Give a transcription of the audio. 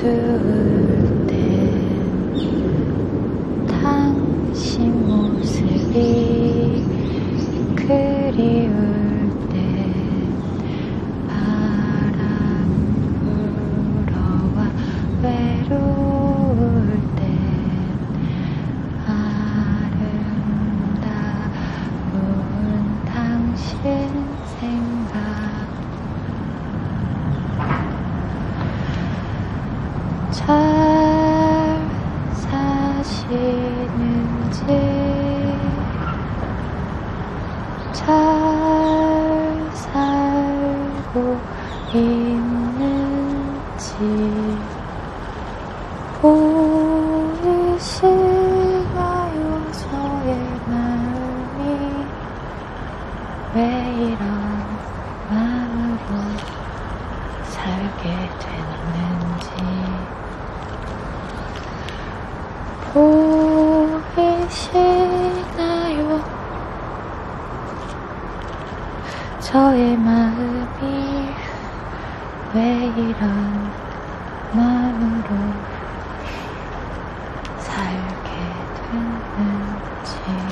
어두울 때 당신 모습이 그리울 잘 사시는지 잘 살고 있는지 보이시나요? 저의 마음이 왜 이런 마음으로 살게 되는지. 아시나요? 저의 마음이 왜 이런 마음으로 살게 됐는지